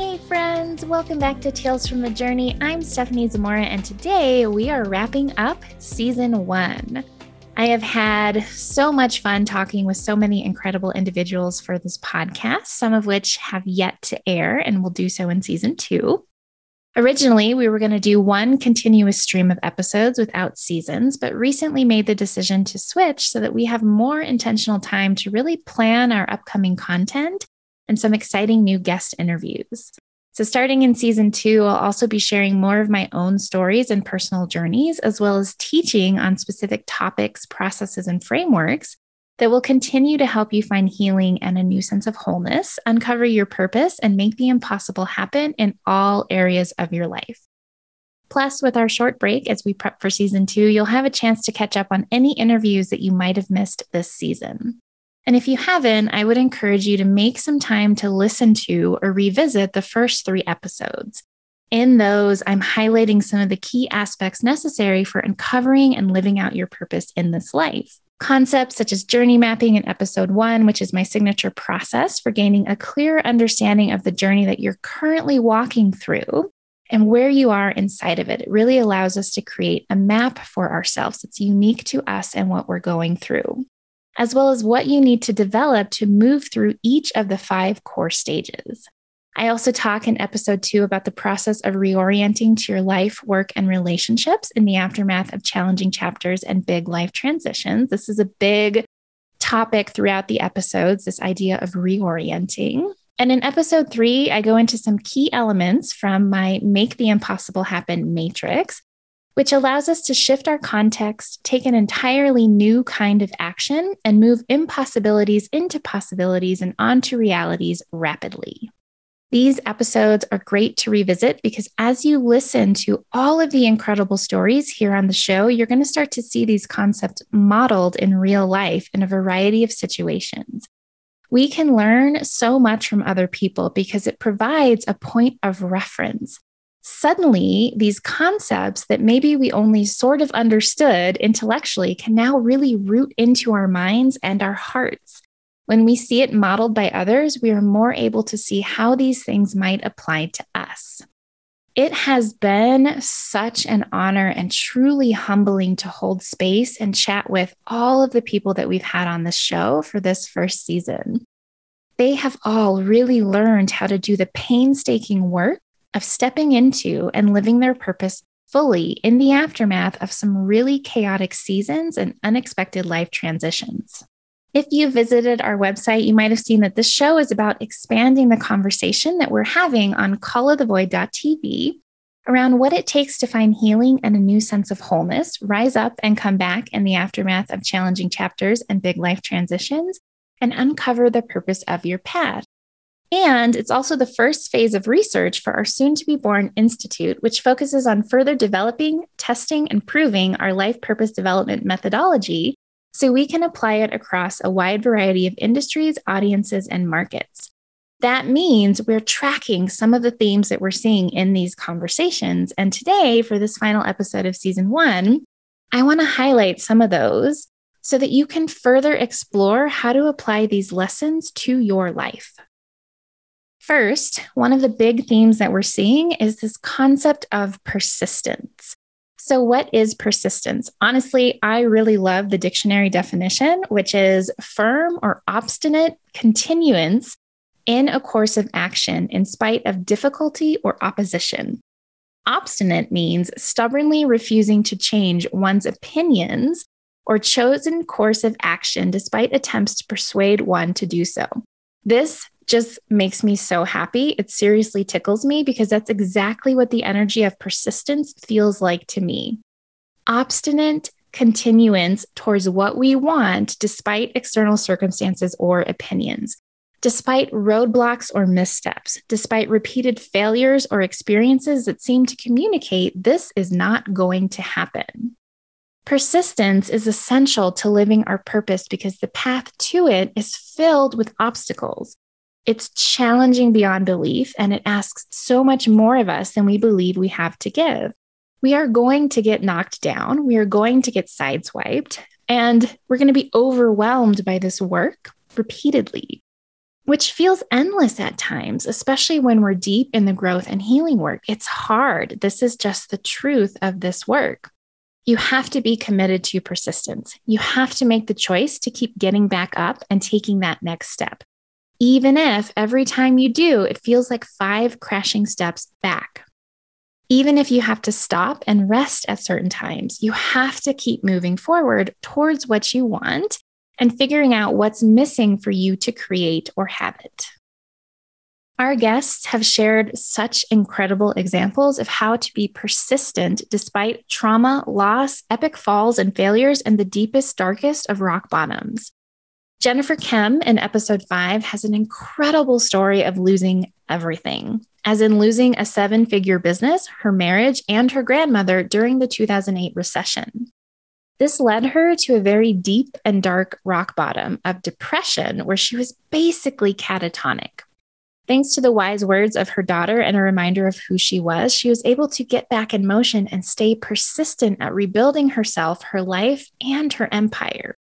Hey, friends, welcome back to Tales from the Journey. I'm Stephanie Zamora, and today we are wrapping up season one. I have had so much fun talking with so many incredible individuals for this podcast, some of which have yet to air and will do so in season two. Originally, we were going to do one continuous stream of episodes without seasons, but recently made the decision to switch so that we have more intentional time to really plan our upcoming content and some exciting new guest interviews. So, starting in season two, I'll also be sharing more of my own stories and personal journeys, as well as teaching on specific topics, processes, and frameworks that will continue to help you find healing and a new sense of wholeness, uncover your purpose, and make the impossible happen in all areas of your life. Plus, with our short break as we prep for season two, you'll have a chance to catch up on any interviews that you might have missed this season. And if you haven't, I would encourage you to make some time to listen to or revisit the first three episodes. In those, I'm highlighting some of the key aspects necessary for uncovering and living out your purpose in this life. Concepts such as journey mapping in episode one, which is my signature process for gaining a clearer understanding of the journey that you're currently walking through and where you are inside of it. It really allows us to create a map for ourselves that's unique to us and what we're going through as well as what you need to develop to move through each of the five core stages. I also talk in episode two about the process of reorienting to your life, work, and relationships in the aftermath of challenging chapters and big life transitions. This is a big topic throughout the episodes this idea of reorienting. And in episode three, I go into some key elements from my Make the Impossible Happen matrix which allows us to shift our context, take an entirely new kind of action, and move impossibilities into possibilities and onto realities rapidly. These episodes are great to revisit because as you listen to all of the incredible stories here on the show, you're going to start to see these concepts modeled in real life in a variety of situations. We can learn so much from other people because it provides a point of reference suddenly these concepts that maybe we only sort of understood intellectually can now really root into our minds and our hearts. When we see it modeled by others, we are more able to see how these things might apply to us. It has been such an honor and truly humbling to hold space and chat with all of the people that we've had on the show for this first season. They have all really learned how to do the painstaking work of stepping into and living their purpose fully in the aftermath of some really chaotic seasons and unexpected life transitions. If you visited our website, you might have seen that this show is about expanding the conversation that we're having on callofthevoid.tv around what it takes to find healing and a new sense of wholeness, rise up and come back in the aftermath of challenging chapters and big life transitions, and uncover the purpose of your path. And it's also the first phase of research for our soon to be born institute, which focuses on further developing, testing, and proving our life purpose development methodology so we can apply it across a wide variety of industries, audiences, and markets. That means we're tracking some of the themes that we're seeing in these conversations. And today, for this final episode of season one, I want to highlight some of those so that you can further explore how to apply these lessons to your life. First, one of the big themes that we're seeing is this concept of persistence. So, what is persistence? Honestly, I really love the dictionary definition, which is firm or obstinate continuance in a course of action in spite of difficulty or opposition. Obstinate means stubbornly refusing to change one's opinions or chosen course of action despite attempts to persuade one to do so. This just makes me so happy. It seriously tickles me because that's exactly what the energy of persistence feels like to me. Obstinate continuance towards what we want despite external circumstances or opinions, despite roadblocks or missteps, despite repeated failures or experiences that seem to communicate this is not going to happen. Persistence is essential to living our purpose because the path to it is filled with obstacles, it's challenging beyond belief, and it asks so much more of us than we believe we have to give. We are going to get knocked down, we are going to get sideswiped, and we're going to be overwhelmed by this work repeatedly. which feels endless at times, especially when we're deep in the growth and healing work. It's hard. This is just the truth of this work. You have to be committed to persistence. You have to make the choice to keep getting back up and taking that next step. Even if every time you do, it feels like five crashing steps back. Even if you have to stop and rest at certain times, you have to keep moving forward towards what you want and figuring out what's missing for you to create or have it. Our guests have shared such incredible examples of how to be persistent despite trauma, loss, epic falls and failures, and the deepest, darkest of rock bottoms. Jennifer Kem in episode five has an incredible story of losing everything, as in losing a seven figure business, her marriage, and her grandmother during the 2008 recession. This led her to a very deep and dark rock bottom of depression, where she was basically catatonic. Thanks to the wise words of her daughter and a reminder of who she was, she was able to get back in motion and stay persistent at rebuilding herself, her life, and her empire.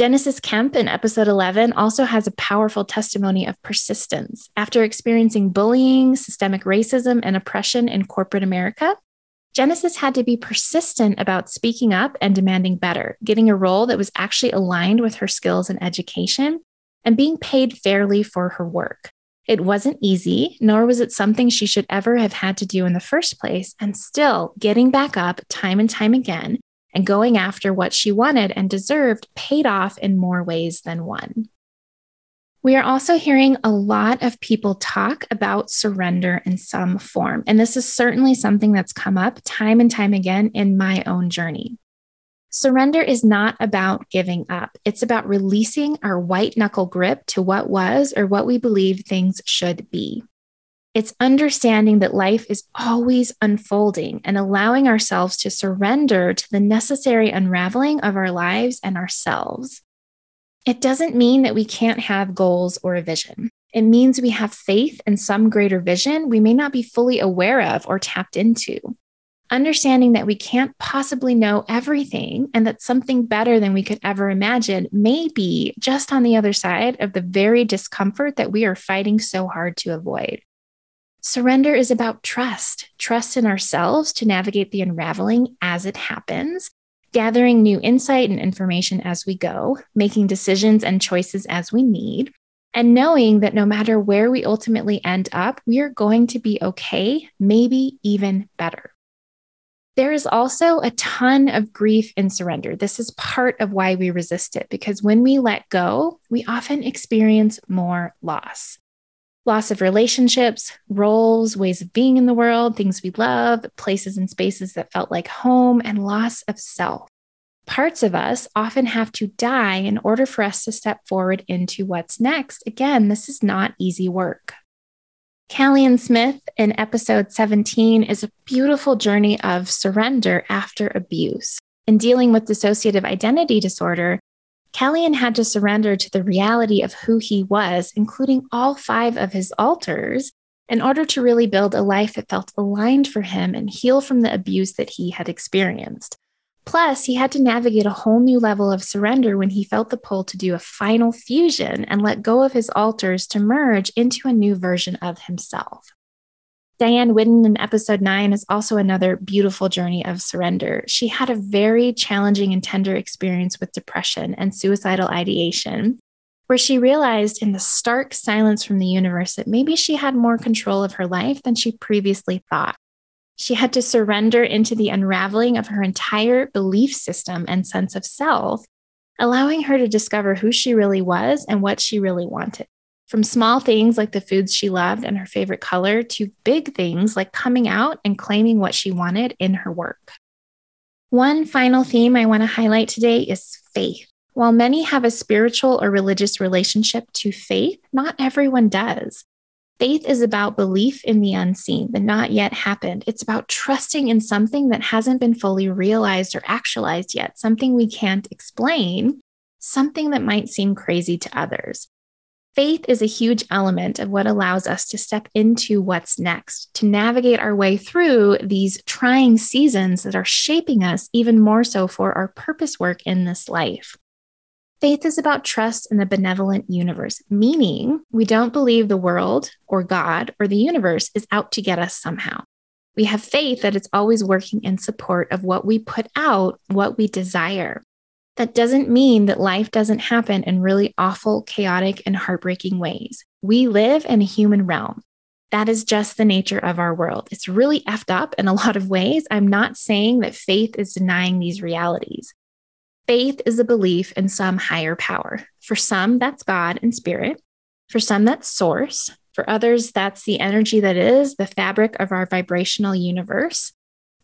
Genesis Kemp in episode 11 also has a powerful testimony of persistence. After experiencing bullying, systemic racism, and oppression in corporate America, Genesis had to be persistent about speaking up and demanding better, getting a role that was actually aligned with her skills and education, and being paid fairly for her work. It wasn't easy, nor was it something she should ever have had to do in the first place, and still getting back up time and time again and going after what she wanted and deserved paid off in more ways than one. We are also hearing a lot of people talk about surrender in some form. And this is certainly something that's come up time and time again in my own journey. Surrender is not about giving up, it's about releasing our white knuckle grip to what was or what we believe things should be. It's understanding that life is always unfolding and allowing ourselves to surrender to the necessary unraveling of our lives and ourselves. It doesn't mean that we can't have goals or a vision. It means we have faith in some greater vision we may not be fully aware of or tapped into. Understanding that we can't possibly know everything and that something better than we could ever imagine may be just on the other side of the very discomfort that we are fighting so hard to avoid. Surrender is about trust trust in ourselves to navigate the unraveling as it happens, gathering new insight and information as we go, making decisions and choices as we need, and knowing that no matter where we ultimately end up, we are going to be okay, maybe even better. There is also a ton of grief in surrender. This is part of why we resist it because when we let go, we often experience more loss loss of relationships, roles, ways of being in the world, things we love, places and spaces that felt like home, and loss of self. Parts of us often have to die in order for us to step forward into what's next. Again, this is not easy work. Callian Smith in episode 17 is a beautiful journey of surrender after abuse. In dealing with dissociative identity disorder, Callian had to surrender to the reality of who he was, including all five of his alters, in order to really build a life that felt aligned for him and heal from the abuse that he had experienced. Plus, he had to navigate a whole new level of surrender when he felt the pull to do a final fusion and let go of his alters to merge into a new version of himself. Diane Whidden in episode nine is also another beautiful journey of surrender. She had a very challenging and tender experience with depression and suicidal ideation, where she realized in the stark silence from the universe that maybe she had more control of her life than she previously thought. She had to surrender into the unraveling of her entire belief system and sense of self, allowing her to discover who she really was and what she really wanted. From small things like the foods she loved and her favorite color to big things like coming out and claiming what she wanted in her work. One final theme I want to highlight today is faith. While many have a spiritual or religious relationship to faith, not everyone does. Faith is about belief in the unseen, the not yet happened. It's about trusting in something that hasn't been fully realized or actualized yet, something we can't explain, something that might seem crazy to others. Faith is a huge element of what allows us to step into what's next, to navigate our way through these trying seasons that are shaping us even more so for our purpose work in this life. Faith is about trust in the benevolent universe, meaning we don't believe the world or God or the universe is out to get us somehow. We have faith that it's always working in support of what we put out, what we desire. That doesn't mean that life doesn't happen in really awful, chaotic, and heartbreaking ways. We live in a human realm. That is just the nature of our world. It's really effed up in a lot of ways. I'm not saying that faith is denying these realities. Faith is a belief in some higher power. For some, that's God and spirit. For some, that's source. For others, that's the energy that is the fabric of our vibrational universe.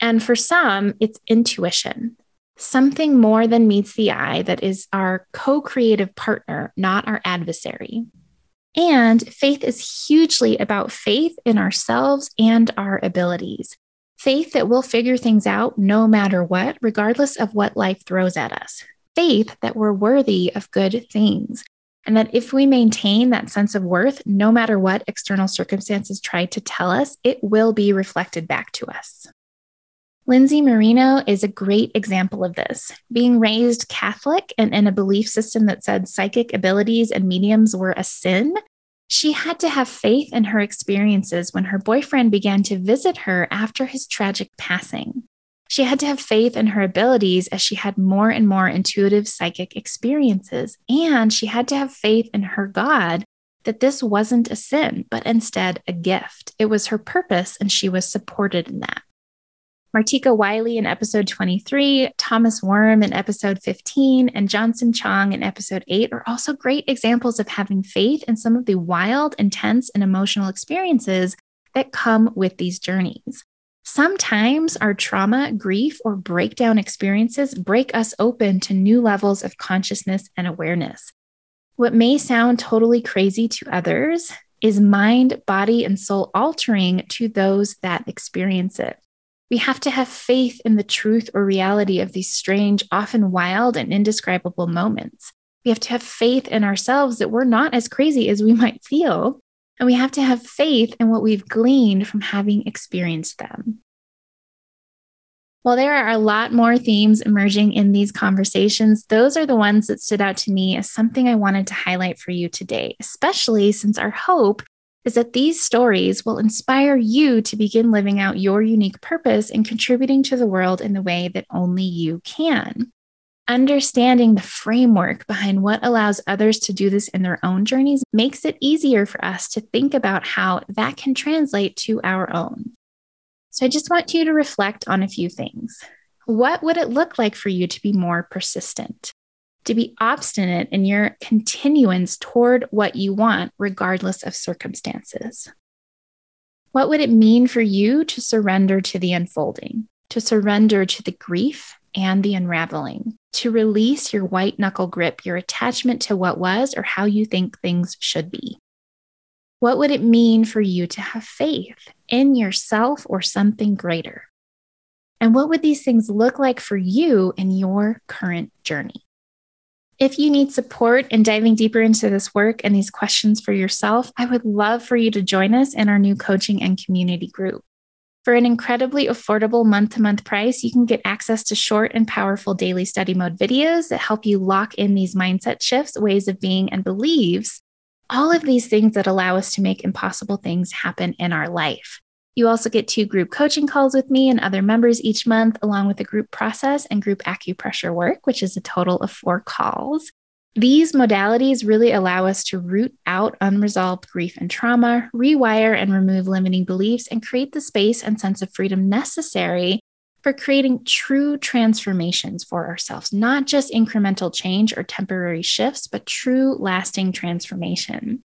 And for some, it's intuition, something more than meets the eye that is our co creative partner, not our adversary. And faith is hugely about faith in ourselves and our abilities. Faith that we'll figure things out no matter what, regardless of what life throws at us. Faith that we're worthy of good things. And that if we maintain that sense of worth, no matter what external circumstances try to tell us, it will be reflected back to us. Lindsay Marino is a great example of this. Being raised Catholic and in a belief system that said psychic abilities and mediums were a sin, she had to have faith in her experiences when her boyfriend began to visit her after his tragic passing. She had to have faith in her abilities as she had more and more intuitive psychic experiences. And she had to have faith in her God that this wasn't a sin, but instead a gift. It was her purpose, and she was supported in that. Martika Wiley in episode 23, Thomas Worm in episode 15, and Johnson Chong in episode 8 are also great examples of having faith in some of the wild, intense, and emotional experiences that come with these journeys. Sometimes our trauma, grief, or breakdown experiences break us open to new levels of consciousness and awareness. What may sound totally crazy to others is mind, body, and soul altering to those that experience it. We have to have faith in the truth or reality of these strange, often wild and indescribable moments. We have to have faith in ourselves that we're not as crazy as we might feel. And we have to have faith in what we've gleaned from having experienced them. While there are a lot more themes emerging in these conversations, those are the ones that stood out to me as something I wanted to highlight for you today, especially since our hope is that these stories will inspire you to begin living out your unique purpose and contributing to the world in the way that only you can. Understanding the framework behind what allows others to do this in their own journeys makes it easier for us to think about how that can translate to our own. So, I just want you to reflect on a few things. What would it look like for you to be more persistent? To be obstinate in your continuance toward what you want, regardless of circumstances. What would it mean for you to surrender to the unfolding, to surrender to the grief and the unraveling, to release your white knuckle grip, your attachment to what was or how you think things should be? What would it mean for you to have faith in yourself or something greater? And what would these things look like for you in your current journey? If you need support in diving deeper into this work and these questions for yourself, I would love for you to join us in our new coaching and community group. For an incredibly affordable month to month price, you can get access to short and powerful daily study mode videos that help you lock in these mindset shifts, ways of being, and beliefs. All of these things that allow us to make impossible things happen in our life. You also get two group coaching calls with me and other members each month, along with a group process and group acupressure work, which is a total of four calls. These modalities really allow us to root out unresolved grief and trauma, rewire and remove limiting beliefs, and create the space and sense of freedom necessary for creating true transformations for ourselves, not just incremental change or temporary shifts, but true lasting transformation.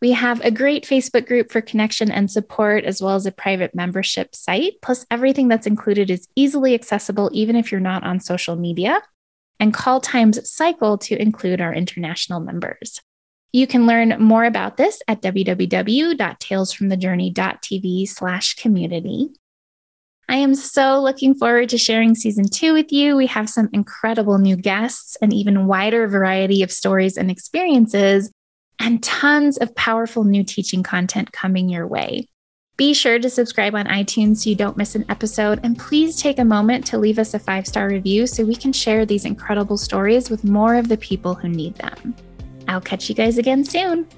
We have a great Facebook group for connection and support, as well as a private membership site. Plus, everything that's included is easily accessible, even if you're not on social media. And call times cycle to include our international members. You can learn more about this at www.talesfromthejourney.tv slash community. I am so looking forward to sharing season two with you. We have some incredible new guests, an even wider variety of stories and experiences and tons of powerful new teaching content coming your way. Be sure to subscribe on iTunes so you don't miss an episode. And please take a moment to leave us a five star review so we can share these incredible stories with more of the people who need them. I'll catch you guys again soon.